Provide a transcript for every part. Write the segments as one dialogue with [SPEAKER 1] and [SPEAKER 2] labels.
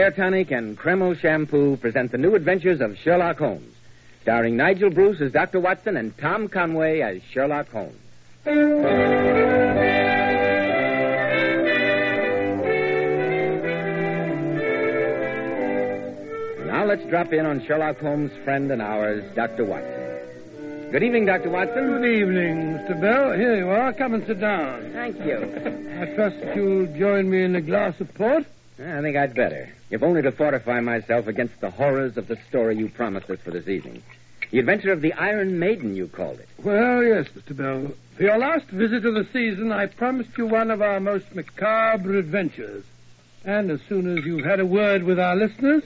[SPEAKER 1] Hair Tonic and Kreml Shampoo present the new adventures of Sherlock Holmes, starring Nigel Bruce as Dr. Watson and Tom Conway as Sherlock Holmes. Now let's drop in on Sherlock Holmes' friend and ours, Dr. Watson. Good evening, Dr. Watson.
[SPEAKER 2] Good evening, Mr. Bell. Here you are. Come and sit down.
[SPEAKER 1] Thank you.
[SPEAKER 2] I trust you'll join me in a glass of port.
[SPEAKER 1] I think I'd better, if only to fortify myself against the horrors of the story you promised us for this evening. The adventure of the Iron Maiden, you called it.
[SPEAKER 2] Well, yes, Mr. Bell. For your last visit of the season, I promised you one of our most macabre adventures. And as soon as you've had a word with our listeners,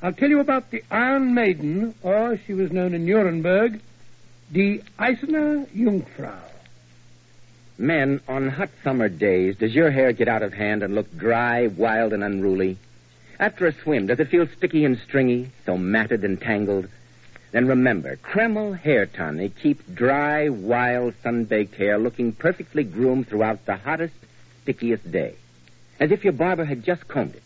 [SPEAKER 2] I'll tell you about the Iron Maiden, or she was known in Nuremberg, Die Eiserne Jungfrau.
[SPEAKER 1] Men, on hot summer days, does your hair get out of hand and look dry, wild, and unruly? After a swim, does it feel sticky and stringy, so matted and tangled? Then remember, Kreml Hair Tonic keeps dry, wild, sun-baked hair looking perfectly groomed throughout the hottest, stickiest day, as if your barber had just combed it.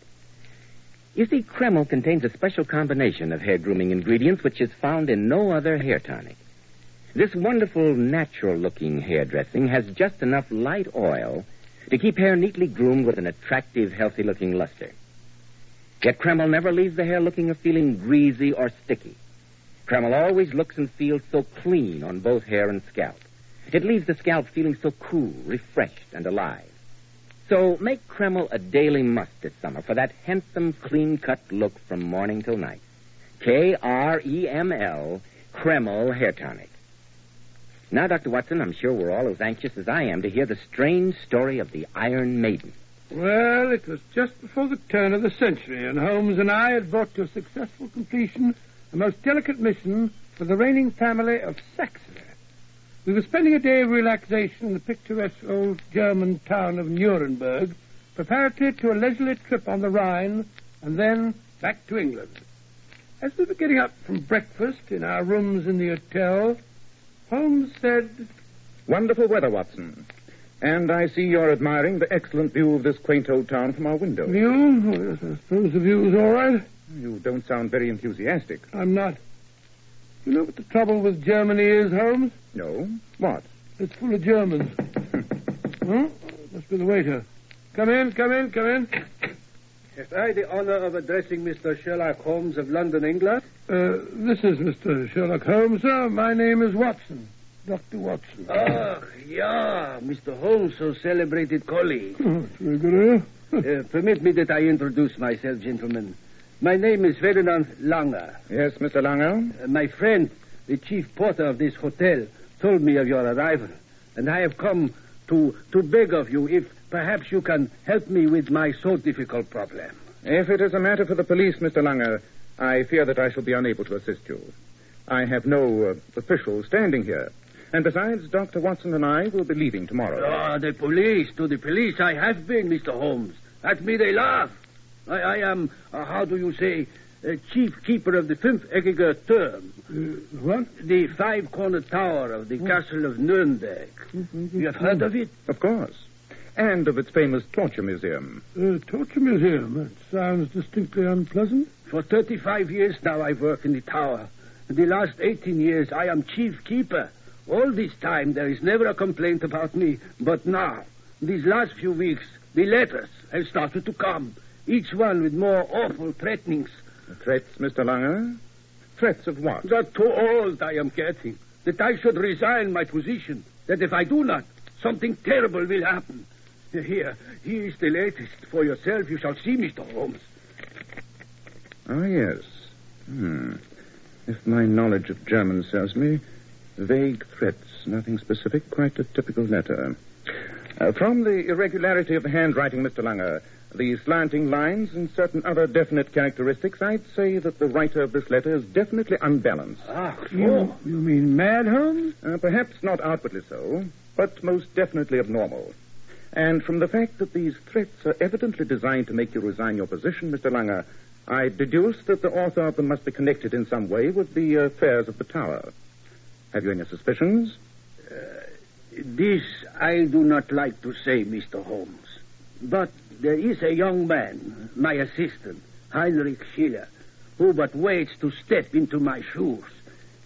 [SPEAKER 1] You see, Kreml contains a special combination of hair grooming ingredients which is found in no other hair tonic. This wonderful, natural looking hair dressing has just enough light oil to keep hair neatly groomed with an attractive, healthy looking luster. Yet Kreml never leaves the hair looking or feeling greasy or sticky. Kreml always looks and feels so clean on both hair and scalp. It leaves the scalp feeling so cool, refreshed, and alive. So make Kreml a daily must this summer for that handsome, clean cut look from morning till night. K R E M L, Kreml Hair Tonic. Now, Dr. Watson, I'm sure we're all as anxious as I am to hear the strange story of the Iron Maiden.
[SPEAKER 2] Well, it was just before the turn of the century, and Holmes and I had brought to a successful completion a most delicate mission for the reigning family of Saxony. We were spending a day of relaxation in the picturesque old German town of Nuremberg, preparatory to a leisurely trip on the Rhine, and then back to England. As we were getting up from breakfast in our rooms in the hotel, Holmes said,
[SPEAKER 3] Wonderful weather, Watson. And I see you're admiring the excellent view of this quaint old town from our window.
[SPEAKER 2] View? Oh, yes, I suppose the view's all right.
[SPEAKER 3] You don't sound very enthusiastic.
[SPEAKER 2] I'm not. You know what the trouble with Germany is, Holmes?
[SPEAKER 3] No? What?
[SPEAKER 2] It's full of Germans. huh? Must be the waiter. Come in, come in, come in.
[SPEAKER 4] Have I the honor of addressing Mr. Sherlock Holmes of London, England?
[SPEAKER 2] Uh, this is Mr. Sherlock Holmes, sir. My name is Watson. Dr. Watson.
[SPEAKER 4] Ah, yeah, Mr. Holmes, so celebrated colleague.
[SPEAKER 2] Oh, it's very good, eh?
[SPEAKER 4] uh, permit me that I introduce myself, gentlemen. My name is Ferdinand Langer.
[SPEAKER 3] Yes, Mr. Langer?
[SPEAKER 4] Uh, my friend, the chief porter of this hotel, told me of your arrival, and I have come to, to beg of you if perhaps you can help me with my so difficult problem.
[SPEAKER 3] If it is a matter for the police, Mr. Langer, I fear that I shall be unable to assist you. I have no uh, official standing here. And besides, Dr. Watson and I will be leaving tomorrow.
[SPEAKER 4] Ah, the police, to the police I have been, Mr. Holmes. At me they laugh. I, I am, uh, how do you say, uh, chief keeper of the fünf-eckiger Turm.
[SPEAKER 2] Uh, what?
[SPEAKER 4] The five-cornered tower of the castle of Nuremberg. You have heard of it?
[SPEAKER 3] Of course. And of its famous torture museum.
[SPEAKER 2] Uh, torture museum. That sounds distinctly unpleasant.
[SPEAKER 4] For 35 years now I work in the tower. In the last 18 years I am chief keeper. All this time there is never a complaint about me. But now, these last few weeks, the letters have started to come. Each one with more awful threatenings.
[SPEAKER 3] Threats, Mr. Langer? Threats of what?
[SPEAKER 4] That too old I am getting. That I should resign my position. That if I do not, something terrible will happen. Here, here is the latest. For yourself, you shall see, Mr. Holmes.
[SPEAKER 3] Ah, yes. Hmm. If my knowledge of German serves me, vague threats, nothing specific, quite a typical letter. Uh, from the irregularity of the handwriting, Mr. Langer, the slanting lines, and certain other definite characteristics, I'd say that the writer of this letter is definitely unbalanced.
[SPEAKER 4] Ah,
[SPEAKER 2] You, you mean mad, Holmes?
[SPEAKER 3] Uh, perhaps not outwardly so, but most definitely abnormal. And from the fact that these threats are evidently designed to make you resign your position, Mr. Langer, I deduce that the author of them must be connected in some way with the affairs of the tower. Have you any suspicions?
[SPEAKER 4] Uh, this I do not like to say, Mr. Holmes. But there is a young man, my assistant, Heinrich Schiller, who but waits to step into my shoes.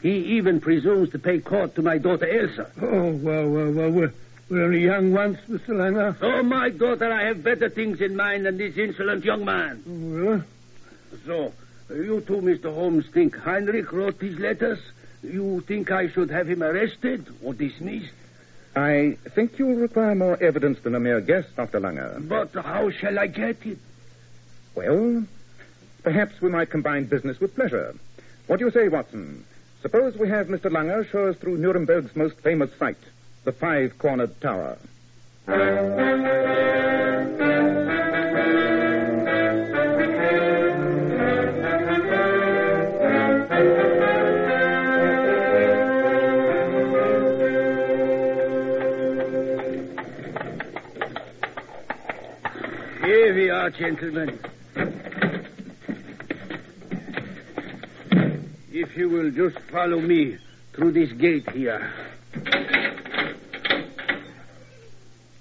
[SPEAKER 4] He even presumes to pay court to my daughter Elsa.
[SPEAKER 2] Oh, well, well, well, we're, we're only young once, Mr. Langer.
[SPEAKER 4] Oh, my daughter, I have better things in mind than this insolent young man.
[SPEAKER 2] Oh, well,
[SPEAKER 4] So, you two, Mr. Holmes, think Heinrich wrote these letters? You think I should have him arrested or dismissed?
[SPEAKER 3] I think you'll require more evidence than a mere guess, Dr. Langer.
[SPEAKER 4] But how shall I get it?
[SPEAKER 3] Well, perhaps we might combine business with pleasure. What do you say, Watson? Suppose we have Mr. Langer show us through Nuremberg's most famous sight, the five-cornered tower.
[SPEAKER 4] Here we are, gentlemen. If you will just follow me through this gate here.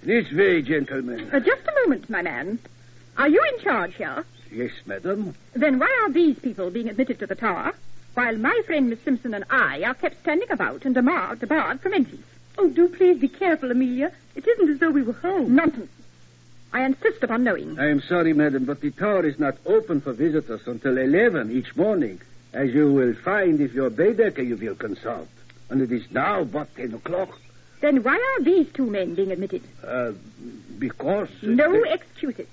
[SPEAKER 4] This way, gentlemen.
[SPEAKER 5] Uh, just a moment, my man. Are you in charge here?
[SPEAKER 4] Yes, madam.
[SPEAKER 5] Then why are these people being admitted to the tower, while my friend Miss Simpson and I are kept standing about and debarred, debarred from entry?
[SPEAKER 6] Oh, do please be careful, Amelia. It isn't as though we were home.
[SPEAKER 5] Nonsense. I insist upon knowing.
[SPEAKER 4] I am sorry, madam, but the tower is not open for visitors until 11 each morning, as you will find if your Baedeker you will consult. And it is now but 10 o'clock.
[SPEAKER 5] Then why are these two men being admitted?
[SPEAKER 4] Uh, because...
[SPEAKER 5] No excuses.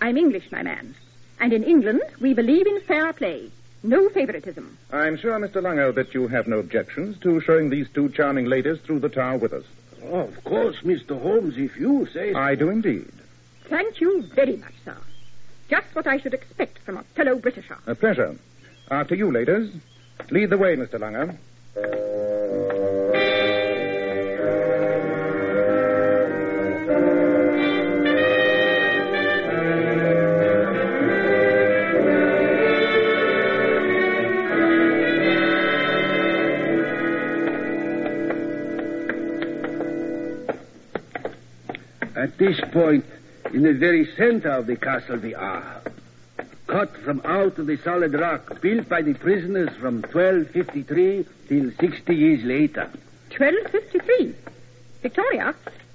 [SPEAKER 5] I'm English, my man. And in England, we believe in fair play. No favoritism.
[SPEAKER 3] I'm sure, Mr. Langer, that you have no objections to showing these two charming ladies through the tower with us.
[SPEAKER 4] Oh, Of course, Mr. Holmes, if you say... So.
[SPEAKER 3] I do indeed.
[SPEAKER 5] Thank you very much, sir. Just what I should expect from a fellow Britisher.
[SPEAKER 3] A pleasure. After you, ladies. Lead the way, Mr. Langer.
[SPEAKER 4] This point, in the very center of the castle we are. Cut from out of the solid rock, built by the prisoners from 1253 till 60 years later.
[SPEAKER 5] 1253. Victoria,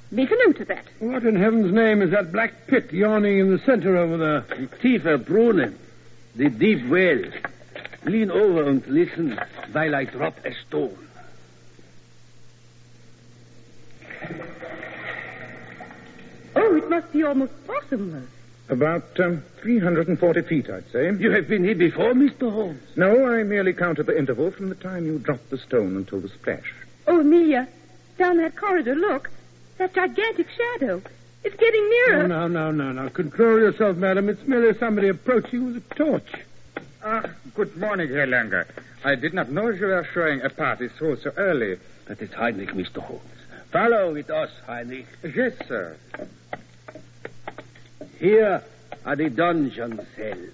[SPEAKER 5] make a note of that.
[SPEAKER 2] what in heaven's name is that black pit yawning in the center over there?
[SPEAKER 4] The Tiefer Brunnen, the deep well. Lean over and listen while I drop a stone.
[SPEAKER 6] Oh, it must be almost bottomless.
[SPEAKER 3] About um, 340 feet, I'd say.
[SPEAKER 4] You have been here before, Mr. Holmes?
[SPEAKER 3] No, I merely counted the interval from the time you dropped the stone until the splash.
[SPEAKER 6] Oh, Amelia, down that corridor, look. That gigantic shadow. It's getting
[SPEAKER 2] Oh,
[SPEAKER 6] nearer.
[SPEAKER 2] no, no, no, no. Control yourself, madam. It's merely somebody approaching with a torch.
[SPEAKER 7] Ah, good morning, Herr Langer. I did not know you were showing a party through so early.
[SPEAKER 4] That is Heinrich, Mr. Holmes. Follow with us, Heinrich.
[SPEAKER 7] Yes, sir.
[SPEAKER 4] Here are the dungeon cells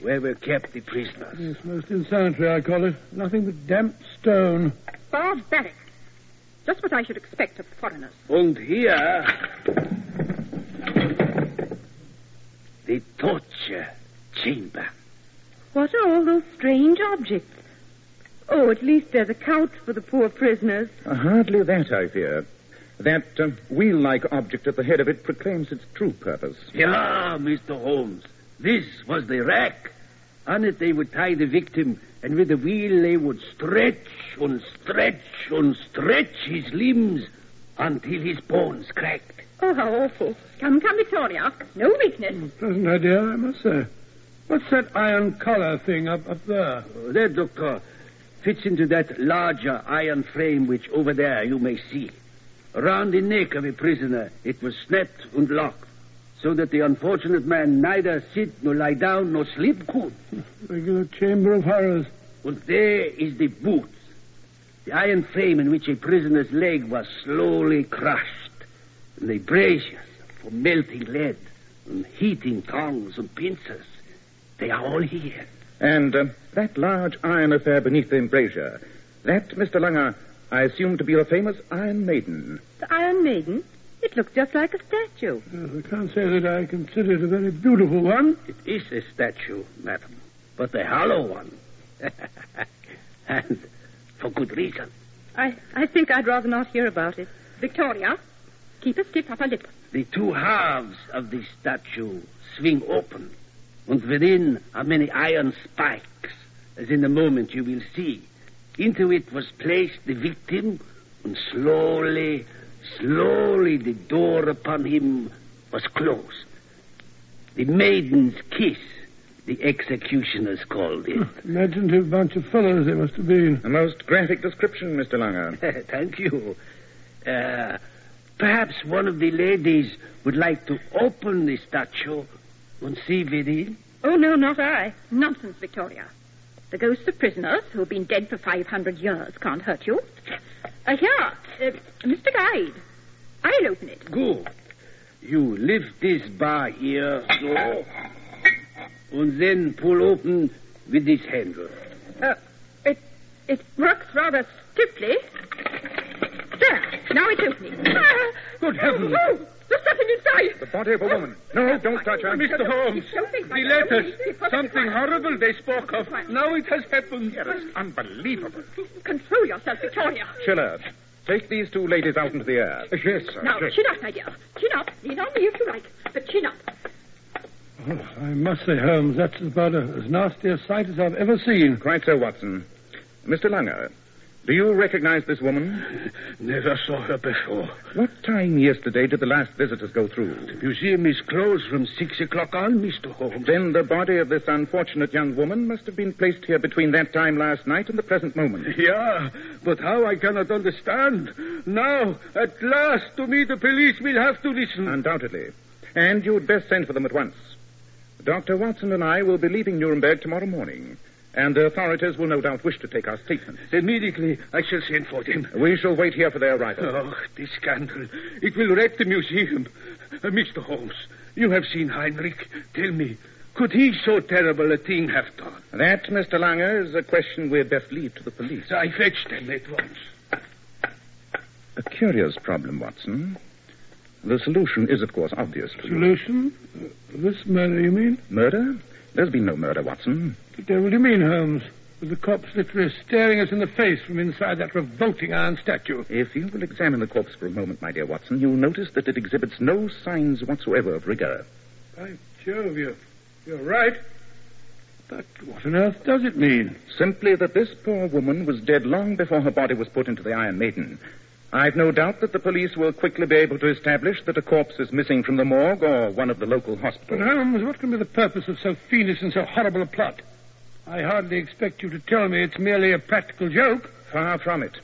[SPEAKER 4] where were kept the prisoners.
[SPEAKER 2] It's most insanitary, I call it. Nothing but damp stone.
[SPEAKER 5] Barbaric. Just what I should expect of foreigners.
[SPEAKER 4] And here, the torture chamber.
[SPEAKER 6] What are all those strange objects? Oh, at least there's a couch for the poor prisoners.
[SPEAKER 3] Uh, hardly that, I fear. That um, wheel-like object at the head of it proclaims its true purpose.
[SPEAKER 4] Yeah, Mr. Holmes. This was the rack. On it they would tie the victim, and with the wheel they would stretch and stretch and stretch his limbs until his bones cracked.
[SPEAKER 5] Oh, how awful. Come, come, Victoria. No weakness.
[SPEAKER 2] Pleasant idea, I must say. What's that iron collar thing up, up there?
[SPEAKER 4] Uh, That, Doctor, fits into that larger iron frame which over there you may see. Around the neck of a prisoner, it was snapped and locked, so that the unfortunate man neither sit nor lie down nor sleep could.
[SPEAKER 2] Regular chamber of horrors.
[SPEAKER 4] And there is the boot, the iron frame in which a prisoner's leg was slowly crushed, and the braziers for melting lead, and heating tongs and pincers. They are all here.
[SPEAKER 3] And uh, that large iron affair beneath the embrasure, that, Mr. Langer, I assume to be the famous Iron Maiden.
[SPEAKER 6] The Iron Maiden? It looks just like a statue.
[SPEAKER 2] Yes, I can't say that I consider it a very beautiful one.
[SPEAKER 4] It is a statue, madam, but a hollow one. and for good reason.
[SPEAKER 6] I, I think I'd rather not hear about it.
[SPEAKER 5] Victoria, keep a stiff upper lip.
[SPEAKER 4] The two halves of the statue swing open, and within are many iron spikes, as in a moment you will see. Into it was placed the victim, and slowly, slowly the door upon him was closed. The maiden's kiss, the executioners called it.
[SPEAKER 2] Imaginative bunch of fellows they must have been.
[SPEAKER 3] A most graphic description, Mr. Langer.
[SPEAKER 4] Thank you. Uh, perhaps one of the ladies would like to open the statue and see within.
[SPEAKER 6] Oh, no, not I.
[SPEAKER 5] Nonsense, Victoria. The ghosts of prisoners who have been dead for 500 years can't hurt you. Uh, here, uh, Mr. Guide. I'll open it.
[SPEAKER 4] Good. You lift this bar here, so, and then pull open with this handle.
[SPEAKER 5] Uh, it, it works rather stiffly. There, now it's opening.
[SPEAKER 4] Good heavens.
[SPEAKER 5] There's something inside.
[SPEAKER 3] The body of a woman. No, don't touch her.
[SPEAKER 2] Mr. Holmes,
[SPEAKER 5] Something-
[SPEAKER 2] the letters. Something horrible they spoke of. Now it has happened.
[SPEAKER 3] It's unbelievable.
[SPEAKER 5] Control yourself, Victoria.
[SPEAKER 3] Schiller, take these two ladies out into the air.
[SPEAKER 4] Yes, sir.
[SPEAKER 5] Now, chin up, my dear. Chin up. Lean on me if you like, but chin up.
[SPEAKER 2] Oh, I must say, Holmes, that's about a, as nasty a sight as I've ever seen.
[SPEAKER 3] Quite so, Watson. Mr. Langer, do you recognize this woman?
[SPEAKER 4] Never saw her before.
[SPEAKER 3] What time yesterday did the last visitors go through?
[SPEAKER 4] The museum is closed from six o'clock on, Mr. Holmes.
[SPEAKER 3] Then the body of this unfortunate young woman must have been placed here between that time last night and the present moment.
[SPEAKER 2] Yeah, but how I cannot understand. Now, at last, to me the police will have to listen.
[SPEAKER 3] Undoubtedly. And you'd best send for them at once. Dr. Watson and I will be leaving Nuremberg tomorrow morning, and the authorities will no doubt wish to take our statements.
[SPEAKER 2] Immediately, I shall send for them.
[SPEAKER 3] We shall wait here for their arrival.
[SPEAKER 2] Oh, this scandal. It will wreck the museum. Uh, Mr. Holmes, you have seen Heinrich. Tell me, could he so terrible a thing have done?
[SPEAKER 3] That, Mr. Langer, is a question we'd best leave to the police.
[SPEAKER 2] I fetched them at once.
[SPEAKER 3] A curious problem, Watson. The solution is, of course, obvious.
[SPEAKER 2] Solution? Uh, this murder, you mean?
[SPEAKER 3] Murder? There's been no murder, Watson.
[SPEAKER 2] What the devil do you mean, Holmes? With the corpse literally staring us in the face from inside that revolting iron statue.
[SPEAKER 3] If you will examine the corpse for a moment, my dear Watson, you'll notice that it exhibits no signs whatsoever of rigor.
[SPEAKER 2] By Jove, you're, you're right. But what on earth does it mean?
[SPEAKER 3] Simply that this poor woman was dead long before her body was put into the Iron Maiden. I've no doubt that the police will quickly be able to establish that a corpse is missing from the morgue or one of the local hospitals. But.
[SPEAKER 2] Holmes, what can be the purpose of so fiendish and so horrible a plot? I hardly expect you to tell me it's merely a practical joke.
[SPEAKER 3] Far from it.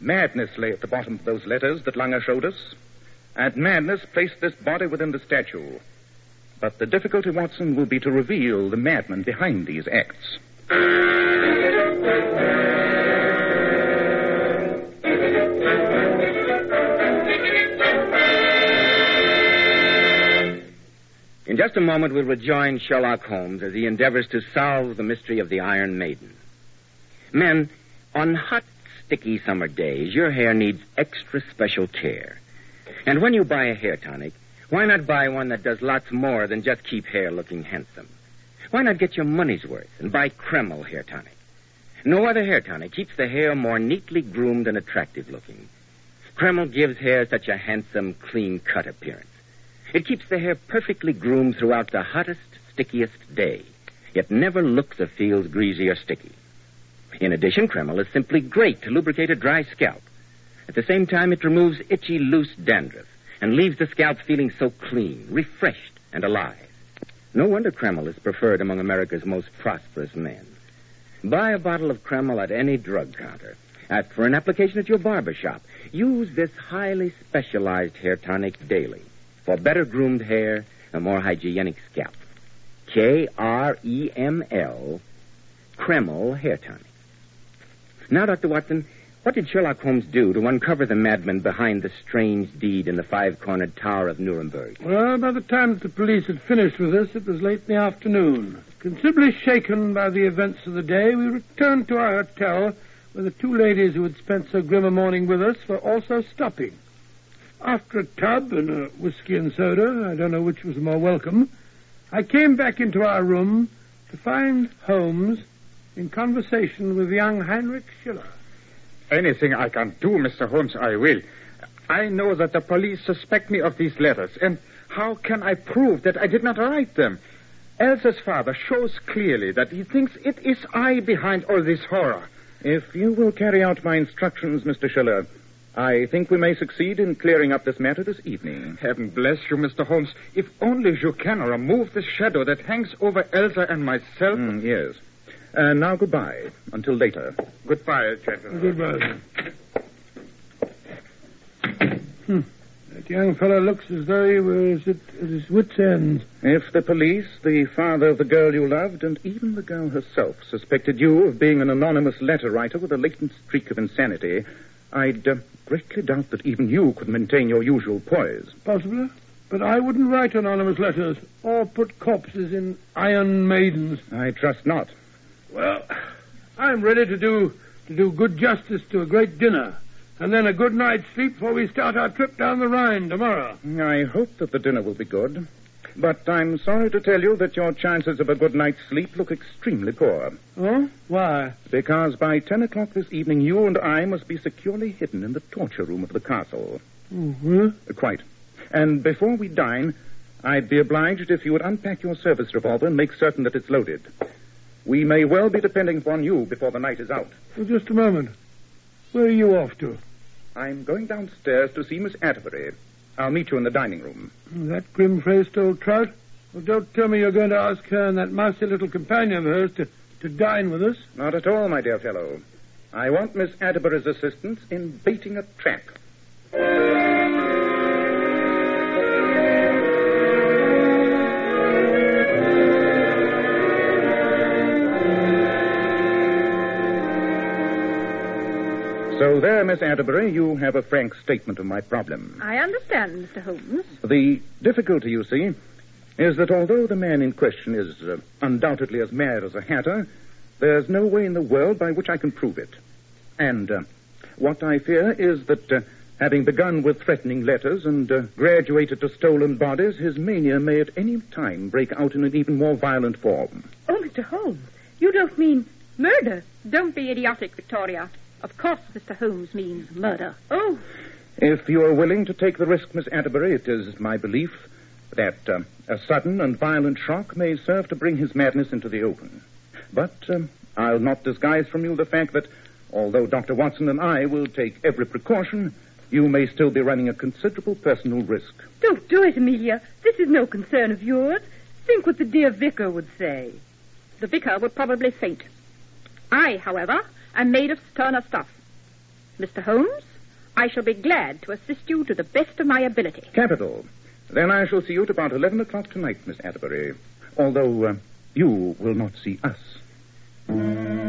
[SPEAKER 3] Madness lay at the bottom of those letters that Langer showed us. And madness placed this body within the statue. But the difficulty, Watson, will be to reveal the madman behind these acts.
[SPEAKER 1] In just a moment, we'll rejoin Sherlock Holmes as he endeavors to solve the mystery of the Iron Maiden. Men, on hot, sticky summer days, your hair needs extra special care. And when you buy a hair tonic, why not buy one that does lots more than just keep hair looking handsome? Why not get your money's worth and buy Kreml hair tonic? No other hair tonic keeps the hair more neatly groomed and attractive looking. Kreml gives hair such a handsome, clean cut appearance. It keeps the hair perfectly groomed throughout the hottest, stickiest day, yet never looks or feels greasy or sticky. In addition, Kreml is simply great to lubricate a dry scalp. At the same time, it removes itchy, loose dandruff and leaves the scalp feeling so clean, refreshed, and alive. No wonder Kreml is preferred among America's most prosperous men. Buy a bottle of Kreml at any drug counter. Ask for an application at your barber shop. Use this highly specialized hair tonic daily for better groomed hair and more hygienic scalp. K R E M L, Kreml hair tonic. Now, Dr. Watson, what did Sherlock Holmes do to uncover the madman behind the strange deed in the five cornered tower of Nuremberg?
[SPEAKER 2] Well, by the time that the police had finished with us, it was late in the afternoon. Considerably shaken by the events of the day, we returned to our hotel, where the two ladies who had spent so grim a morning with us were also stopping. After a tub and a whiskey and soda, I don't know which was more welcome, I came back into our room to find Holmes in conversation with young Heinrich Schiller.
[SPEAKER 7] Anything I can do, Mr. Holmes, I will. I know that the police suspect me of these letters, and how can I prove that I did not write them? Elsa's father shows clearly that he thinks it is I behind all this horror.
[SPEAKER 3] If you will carry out my instructions, Mr. Schiller, I think we may succeed in clearing up this matter this evening.
[SPEAKER 7] Heaven bless you, Mr. Holmes. If only you can remove the shadow that hangs over Elsa and myself.
[SPEAKER 3] Mm, yes. Uh, now, goodbye. Until later.
[SPEAKER 7] Goodbye, gentlemen.
[SPEAKER 2] Goodbye. Hmm. That young fellow looks as though he was at, at his wits' end.
[SPEAKER 3] If the police, the father of the girl you loved, and even the girl herself suspected you of being an anonymous letter writer with a latent streak of insanity, I'd uh, greatly doubt that even you could maintain your usual poise.
[SPEAKER 2] Possibly. But I wouldn't write anonymous letters or put corpses in iron maidens.
[SPEAKER 3] I trust not.
[SPEAKER 2] Well, I'm ready to do to do good justice to a great dinner, and then a good night's sleep before we start our trip down the Rhine tomorrow.
[SPEAKER 3] I hope that the dinner will be good. But I'm sorry to tell you that your chances of a good night's sleep look extremely poor.
[SPEAKER 2] Oh? Why?
[SPEAKER 3] Because by ten o'clock this evening, you and I must be securely hidden in the torture room of the castle.
[SPEAKER 2] Mm-hmm.
[SPEAKER 3] Quite. And before we dine, I'd be obliged if you would unpack your service revolver and make certain that it's loaded. We may well be depending upon you before the night is out.
[SPEAKER 2] Oh, just a moment. Where are you off to?
[SPEAKER 3] I'm going downstairs to see Miss Atterbury. I'll meet you in the dining room.
[SPEAKER 2] Hmm, that grim-faced old trout? Well, don't tell me you're going to ask her and that mousy little companion of hers to, to dine with us.
[SPEAKER 3] Not at all, my dear fellow. I want Miss Atterbury's assistance in baiting a trap. So there, Miss Atterbury, you have a frank statement of my problem.
[SPEAKER 5] I understand, Mr. Holmes.
[SPEAKER 3] The difficulty, you see, is that although the man in question is uh, undoubtedly as mad as a hatter, there's no way in the world by which I can prove it. And uh, what I fear is that, uh, having begun with threatening letters and uh, graduated to stolen bodies, his mania may at any time break out in an even more violent form.
[SPEAKER 6] Oh, Mr. Holmes, you don't mean murder.
[SPEAKER 5] Don't be idiotic, Victoria. Of course, Mr. Holmes means murder.
[SPEAKER 6] Oh,
[SPEAKER 3] If you are willing to take the risk, Miss Atterbury, it is my belief that uh, a sudden and violent shock may serve to bring his madness into the open. But um, I'll not disguise from you the fact that, although Dr. Watson and I will take every precaution, you may still be running a considerable personal risk.
[SPEAKER 6] don't do it, Amelia. This is no concern of yours. Think what the dear vicar would say.
[SPEAKER 5] The vicar would probably faint. I, however, am made of sterner stuff. Mr. Holmes, I shall be glad to assist you to the best of my ability.
[SPEAKER 3] Capital. Then I shall see you at about 11 o'clock tonight, Miss Atterbury. Although uh, you will not see us.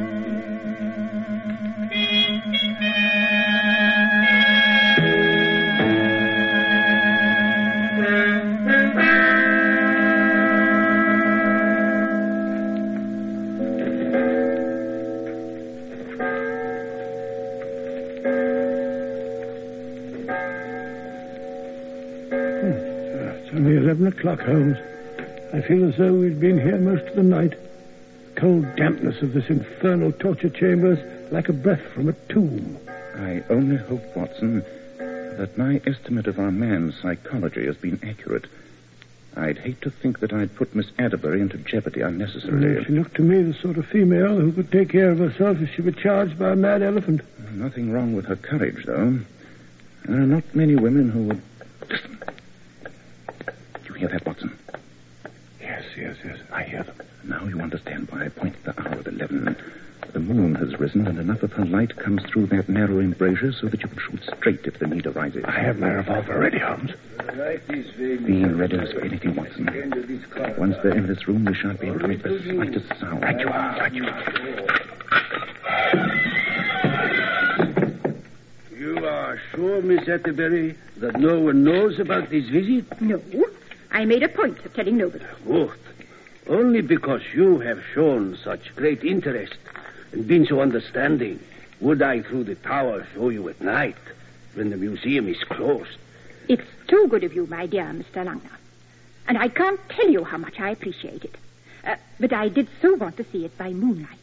[SPEAKER 2] O'clock, Holmes. I feel as though we'd been here most of the night. The cold dampness of this infernal torture chamber is like a breath from a tomb.
[SPEAKER 3] I only hope, Watson, that my estimate of our man's psychology has been accurate. I'd hate to think that I'd put Miss Atterbury into jeopardy unnecessarily.
[SPEAKER 2] She looked to me the sort of female who could take care of herself if she were charged by a mad elephant.
[SPEAKER 3] Nothing wrong with her courage, though. There are not many women who would. Listen. You hear that, Watson?
[SPEAKER 2] Yes, yes, yes. I hear them.
[SPEAKER 3] Now you understand why I pointed the hour of eleven. The moon has and enough of her light comes through that narrow embrasure so that you can shoot straight if the need arises.
[SPEAKER 2] I have my revolver ready, Holmes.
[SPEAKER 3] Be in readiness for anything, Watson. Once they're in this room, we shan't be able to make the slightest sound.
[SPEAKER 2] Right you are, right you are.
[SPEAKER 4] You are sure, Miss Atterbury, that no one knows about this visit?
[SPEAKER 5] No, I made a point of telling nobody.
[SPEAKER 4] Good. Only because you have shown such great interest and been so understanding would I, through the tower, show you at night when the museum is closed.
[SPEAKER 5] It's too good of you, my dear Mr. Langer. And I can't tell you how much I appreciate it. Uh, but I did so want to see it by moonlight.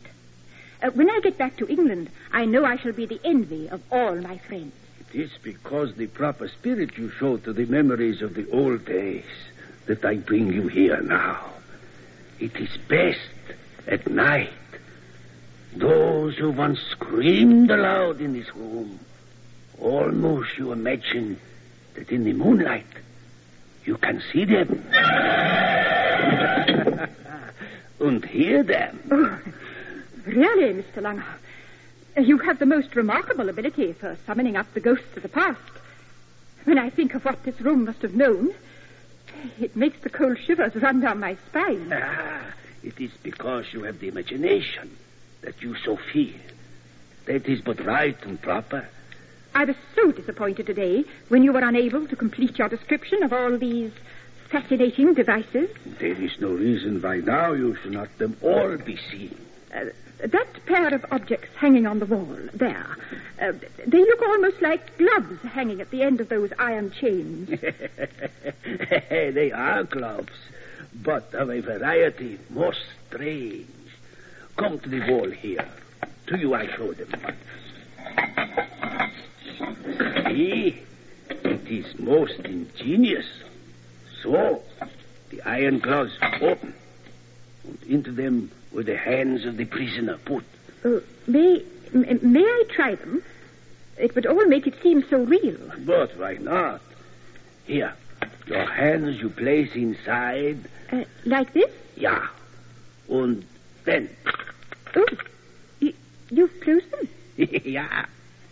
[SPEAKER 5] Uh, when I get back to England, I know I shall be the envy of all my friends.
[SPEAKER 4] It is because the proper spirit you show to the memories of the old days that I bring you here now. It is best at night. Those who once screamed aloud in this room, almost you imagine that in the moonlight you can see them and hear them.
[SPEAKER 5] Oh, really, Mr. Langer, you have the most remarkable ability for summoning up the ghosts of the past. When I think of what this room must have known, it makes the cold shivers run down my spine.
[SPEAKER 4] Ah, it is because you have the imagination that you so feel. That is but right and proper.
[SPEAKER 5] I was so disappointed today when you were unable to complete your description of all these fascinating devices.
[SPEAKER 4] There is no reason why now you should not them all be seen.
[SPEAKER 5] Uh, that pair of objects hanging on the wall, there, uh, they look almost like gloves hanging at the end of those iron chains.
[SPEAKER 4] they are gloves, but of a variety most strange. Come to the wall here. To you I show them. See, it is most ingenious. So, the iron gloves open, and into them were the hands of the prisoner put.
[SPEAKER 5] Uh, may, may I try them? It would all make it seem so real.
[SPEAKER 4] But why not? Here, your hands you place inside.
[SPEAKER 5] Uh, like this?
[SPEAKER 4] Yeah. And then.
[SPEAKER 5] Oh, you've closed them?
[SPEAKER 4] yeah.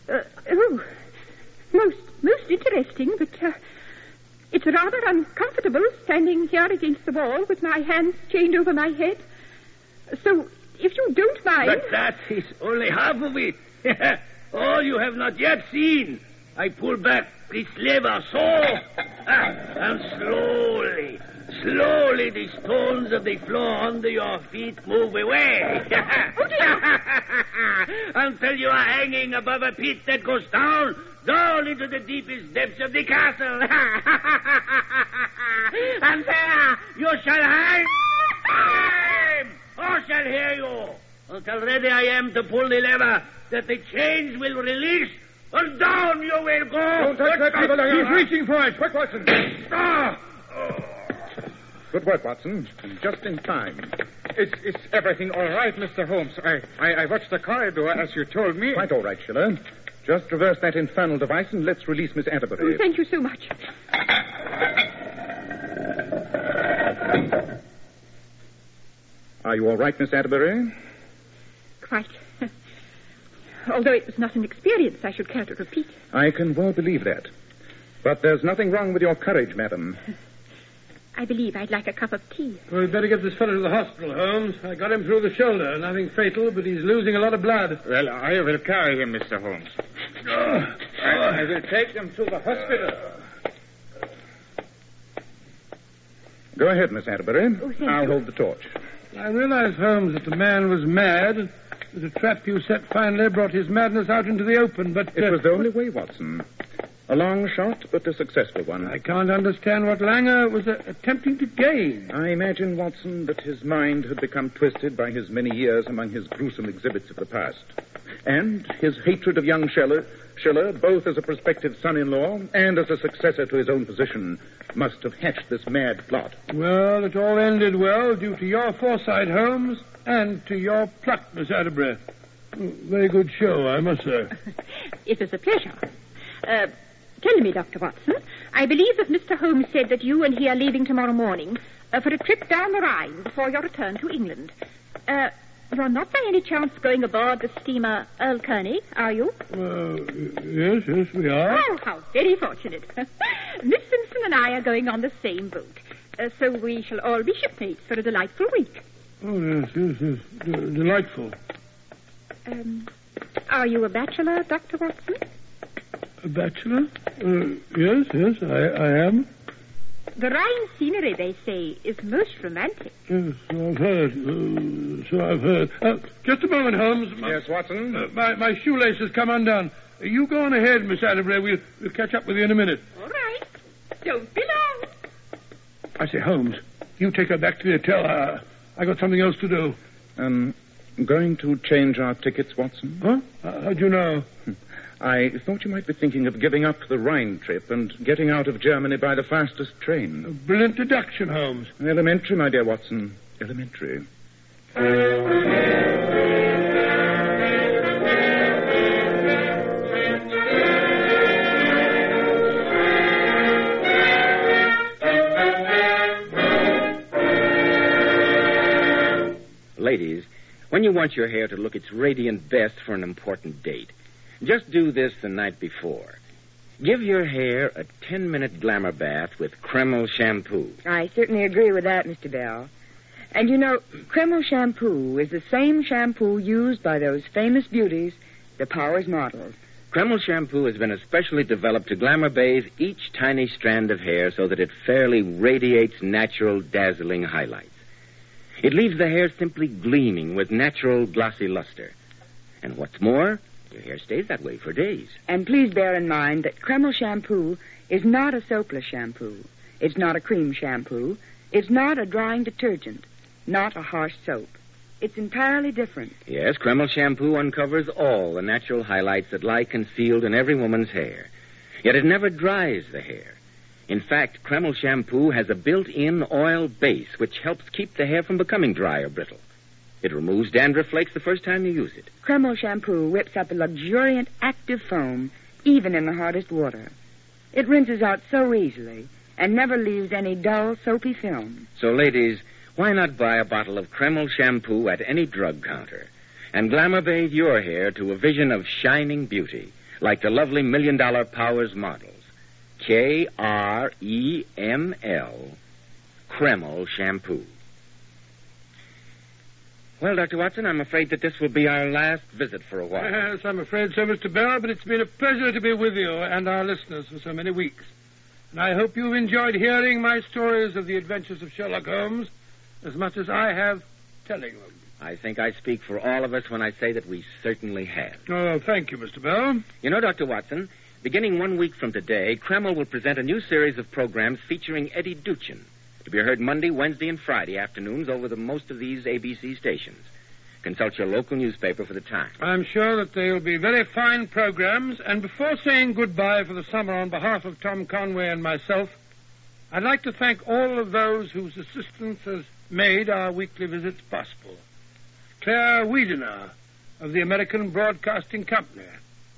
[SPEAKER 5] Uh, oh, most, most interesting, but uh, it's rather uncomfortable standing here against the wall with my hands chained over my head. So, if you don't mind.
[SPEAKER 4] But that is only half of it. All you have not yet seen. I pull back this lever so, ah, and slowly, slowly the stones of the floor under your feet move away. Until you are hanging above a pit that goes down, down into the deepest depths of the castle. and there you shall hang. Who shall hear you? Until ready I am to pull the lever that the chains will release, and down you will go.
[SPEAKER 2] Don't touch that He's reaching for it. Quick, Watson.
[SPEAKER 4] Ah!
[SPEAKER 3] Good work, Watson. Just in time.
[SPEAKER 7] Is, is everything all right, Mr. Holmes? I, I, I watched the corridor as you told me.
[SPEAKER 3] Quite all right, Schiller. Just reverse that infernal device and let's release Miss Atterbury.
[SPEAKER 5] Oh, thank you so much.
[SPEAKER 3] Are you all right, Miss Atterbury?
[SPEAKER 5] Quite. Although it was not an experience I should care to repeat.
[SPEAKER 3] I can well believe that. But there's nothing wrong with your courage, madam.
[SPEAKER 5] I believe I'd like a cup of tea.
[SPEAKER 2] Well, we'd better get this fellow to the hospital, Holmes. I got him through the shoulder. Nothing fatal, but he's losing a lot of blood.
[SPEAKER 7] Well, I will carry him, Mr. Holmes. I, I will take him to the hospital.
[SPEAKER 3] Go ahead, Miss Atterbury.
[SPEAKER 5] Oh, thank
[SPEAKER 3] I'll
[SPEAKER 5] you.
[SPEAKER 3] hold the torch.
[SPEAKER 2] I realize, Holmes, that the man was mad. The trap you set finally brought his madness out into the open, but...
[SPEAKER 3] It
[SPEAKER 2] uh,
[SPEAKER 3] was the only way, Watson. A long shot, but a successful one.
[SPEAKER 2] I can't understand what Langer was uh, attempting to gain.
[SPEAKER 3] I imagine, Watson, that his mind had become twisted by his many years among his gruesome exhibits of the past. And his hatred of young Schiller, Schiller, both as a prospective son-in-law and as a successor to his own position, must have hatched this mad plot.
[SPEAKER 2] Well, it all ended well due to your foresight, Holmes, and to your pluck, Miss Atterbury. Very good show, I must say.
[SPEAKER 5] It was a pleasure. Uh, tell me, Dr. Watson, I believe that Mr. Holmes said that you and he are leaving tomorrow morning uh, for a trip down the Rhine before your return to England. Uh, you're not by any chance going aboard the steamer Earl Kearney, are you?
[SPEAKER 2] Uh, yes, yes, we are.
[SPEAKER 5] Oh, how very fortunate. Miss Simpson and I are going on the same boat. Uh, so we shall all be shipmates for a delightful week.
[SPEAKER 2] Oh, yes, yes, yes. D- delightful.
[SPEAKER 5] Um, are you a bachelor, Dr. Watson?
[SPEAKER 2] A bachelor? Uh, yes, yes, I, I am.
[SPEAKER 5] The Rhine scenery, they say, is most romantic.
[SPEAKER 2] Yes, so I've heard. Uh, so I've heard. Uh, just a moment, Holmes. My,
[SPEAKER 3] Yes, Watson?
[SPEAKER 2] uh, my, my shoelace has come undone. You go on ahead, Miss Atterbury. We'll, we'll catch up with you in a minute.
[SPEAKER 5] All right. Don't be long.
[SPEAKER 2] I say, Holmes, you take her back to the hotel. Uh, I got something else to do.
[SPEAKER 3] Um, going to change our tickets, Watson?
[SPEAKER 2] Huh? Uh, how'd you know?
[SPEAKER 3] I thought you might be thinking of giving up the Rhine trip and getting out of Germany by the fastest train.
[SPEAKER 2] A brilliant deduction, Holmes.
[SPEAKER 3] Elementary, my dear Watson. Elementary.
[SPEAKER 1] Ladies, when you want your hair to look its radiant best for an important date, just do this the night before. Give your hair a 10 minute glamour bath with Kreml shampoo.
[SPEAKER 6] I certainly agree with that, Mr. Bell. And you know, Kreml shampoo is the same shampoo used by those famous beauties, the Powers models.
[SPEAKER 1] Kreml shampoo has been especially developed to glamour bathe each tiny strand of hair so that it fairly radiates natural, dazzling highlights. It leaves the hair simply gleaming with natural, glossy luster. And what's more, your hair stays that way for days.
[SPEAKER 6] And please bear in mind that Kreml shampoo is not a soapless shampoo. It's not a cream shampoo. It's not a drying detergent. Not a harsh soap. It's entirely different.
[SPEAKER 1] Yes, Kreml shampoo uncovers all the natural highlights that lie concealed in every woman's hair. Yet it never dries the hair. In fact, Kreml shampoo has a built-in oil base which helps keep the hair from becoming dry or brittle. It removes dandruff flakes the first time you use it.
[SPEAKER 6] Kreml shampoo whips up a luxuriant active foam even in the hardest water. It rinses out so easily and never leaves any dull, soapy film.
[SPEAKER 1] So, ladies, why not buy a bottle of Kreml shampoo at any drug counter and glamour bathe your hair to a vision of shining beauty, like the lovely million dollar Powers models? K R E M L, Kreml shampoo. Well, Dr. Watson, I'm afraid that this will be our last visit for a while.
[SPEAKER 2] Yes, I'm afraid so, Mr. Bell, but it's been a pleasure to be with you and our listeners for so many weeks. And I hope you've enjoyed hearing my stories of the adventures of Sherlock Holmes as much as I have telling them.
[SPEAKER 1] I think I speak for all of us when I say that we certainly have.
[SPEAKER 2] Oh, thank you, Mr. Bell.
[SPEAKER 1] You know, Dr. Watson, beginning one week from today, Kreml will present a new series of programs featuring Eddie Duchin, to be heard Monday, Wednesday, and Friday afternoons over the most of these ABC stations. Consult your local newspaper for the time.
[SPEAKER 2] I'm sure that they'll be very fine programs, and before saying goodbye for the summer on behalf of Tom Conway and myself, I'd like to thank all of those whose assistance has made our weekly visits possible. Claire Wiedener of the American Broadcasting Company,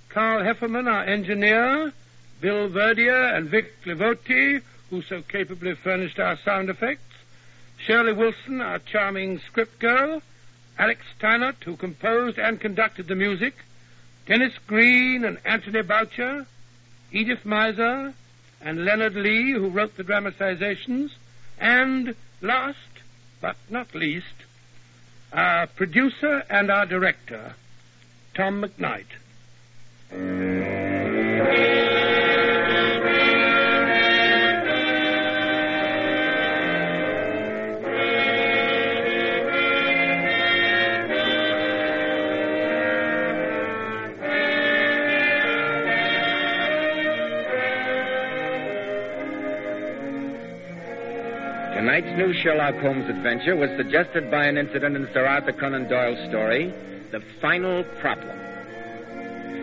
[SPEAKER 2] Carl Hefferman, our engineer, Bill Verdier and Vic Levoti, who so capably furnished our sound effects, Shirley Wilson, our charming script girl, Alex Steinert, who composed and conducted the music, Dennis Green and Anthony Boucher, Edith Meiser, and Leonard Lee, who wrote the dramatizations, and last but not least, our producer and our director, Tom McKnight.
[SPEAKER 1] Tonight's new Sherlock Holmes adventure was suggested by an incident in Sir Arthur Conan Doyle's story, The Final Problem.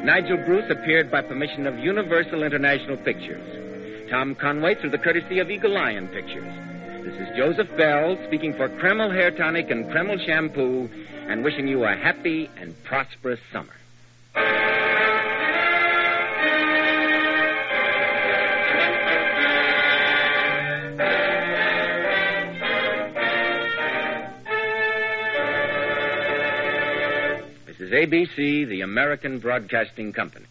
[SPEAKER 1] Nigel Bruce appeared by permission of Universal International Pictures. Tom Conway through the courtesy of Eagle Lion Pictures. This is Joseph Bell speaking for Kreml Hair Tonic and Kreml Shampoo and wishing you a happy and prosperous summer. ABC, the American Broadcasting Company.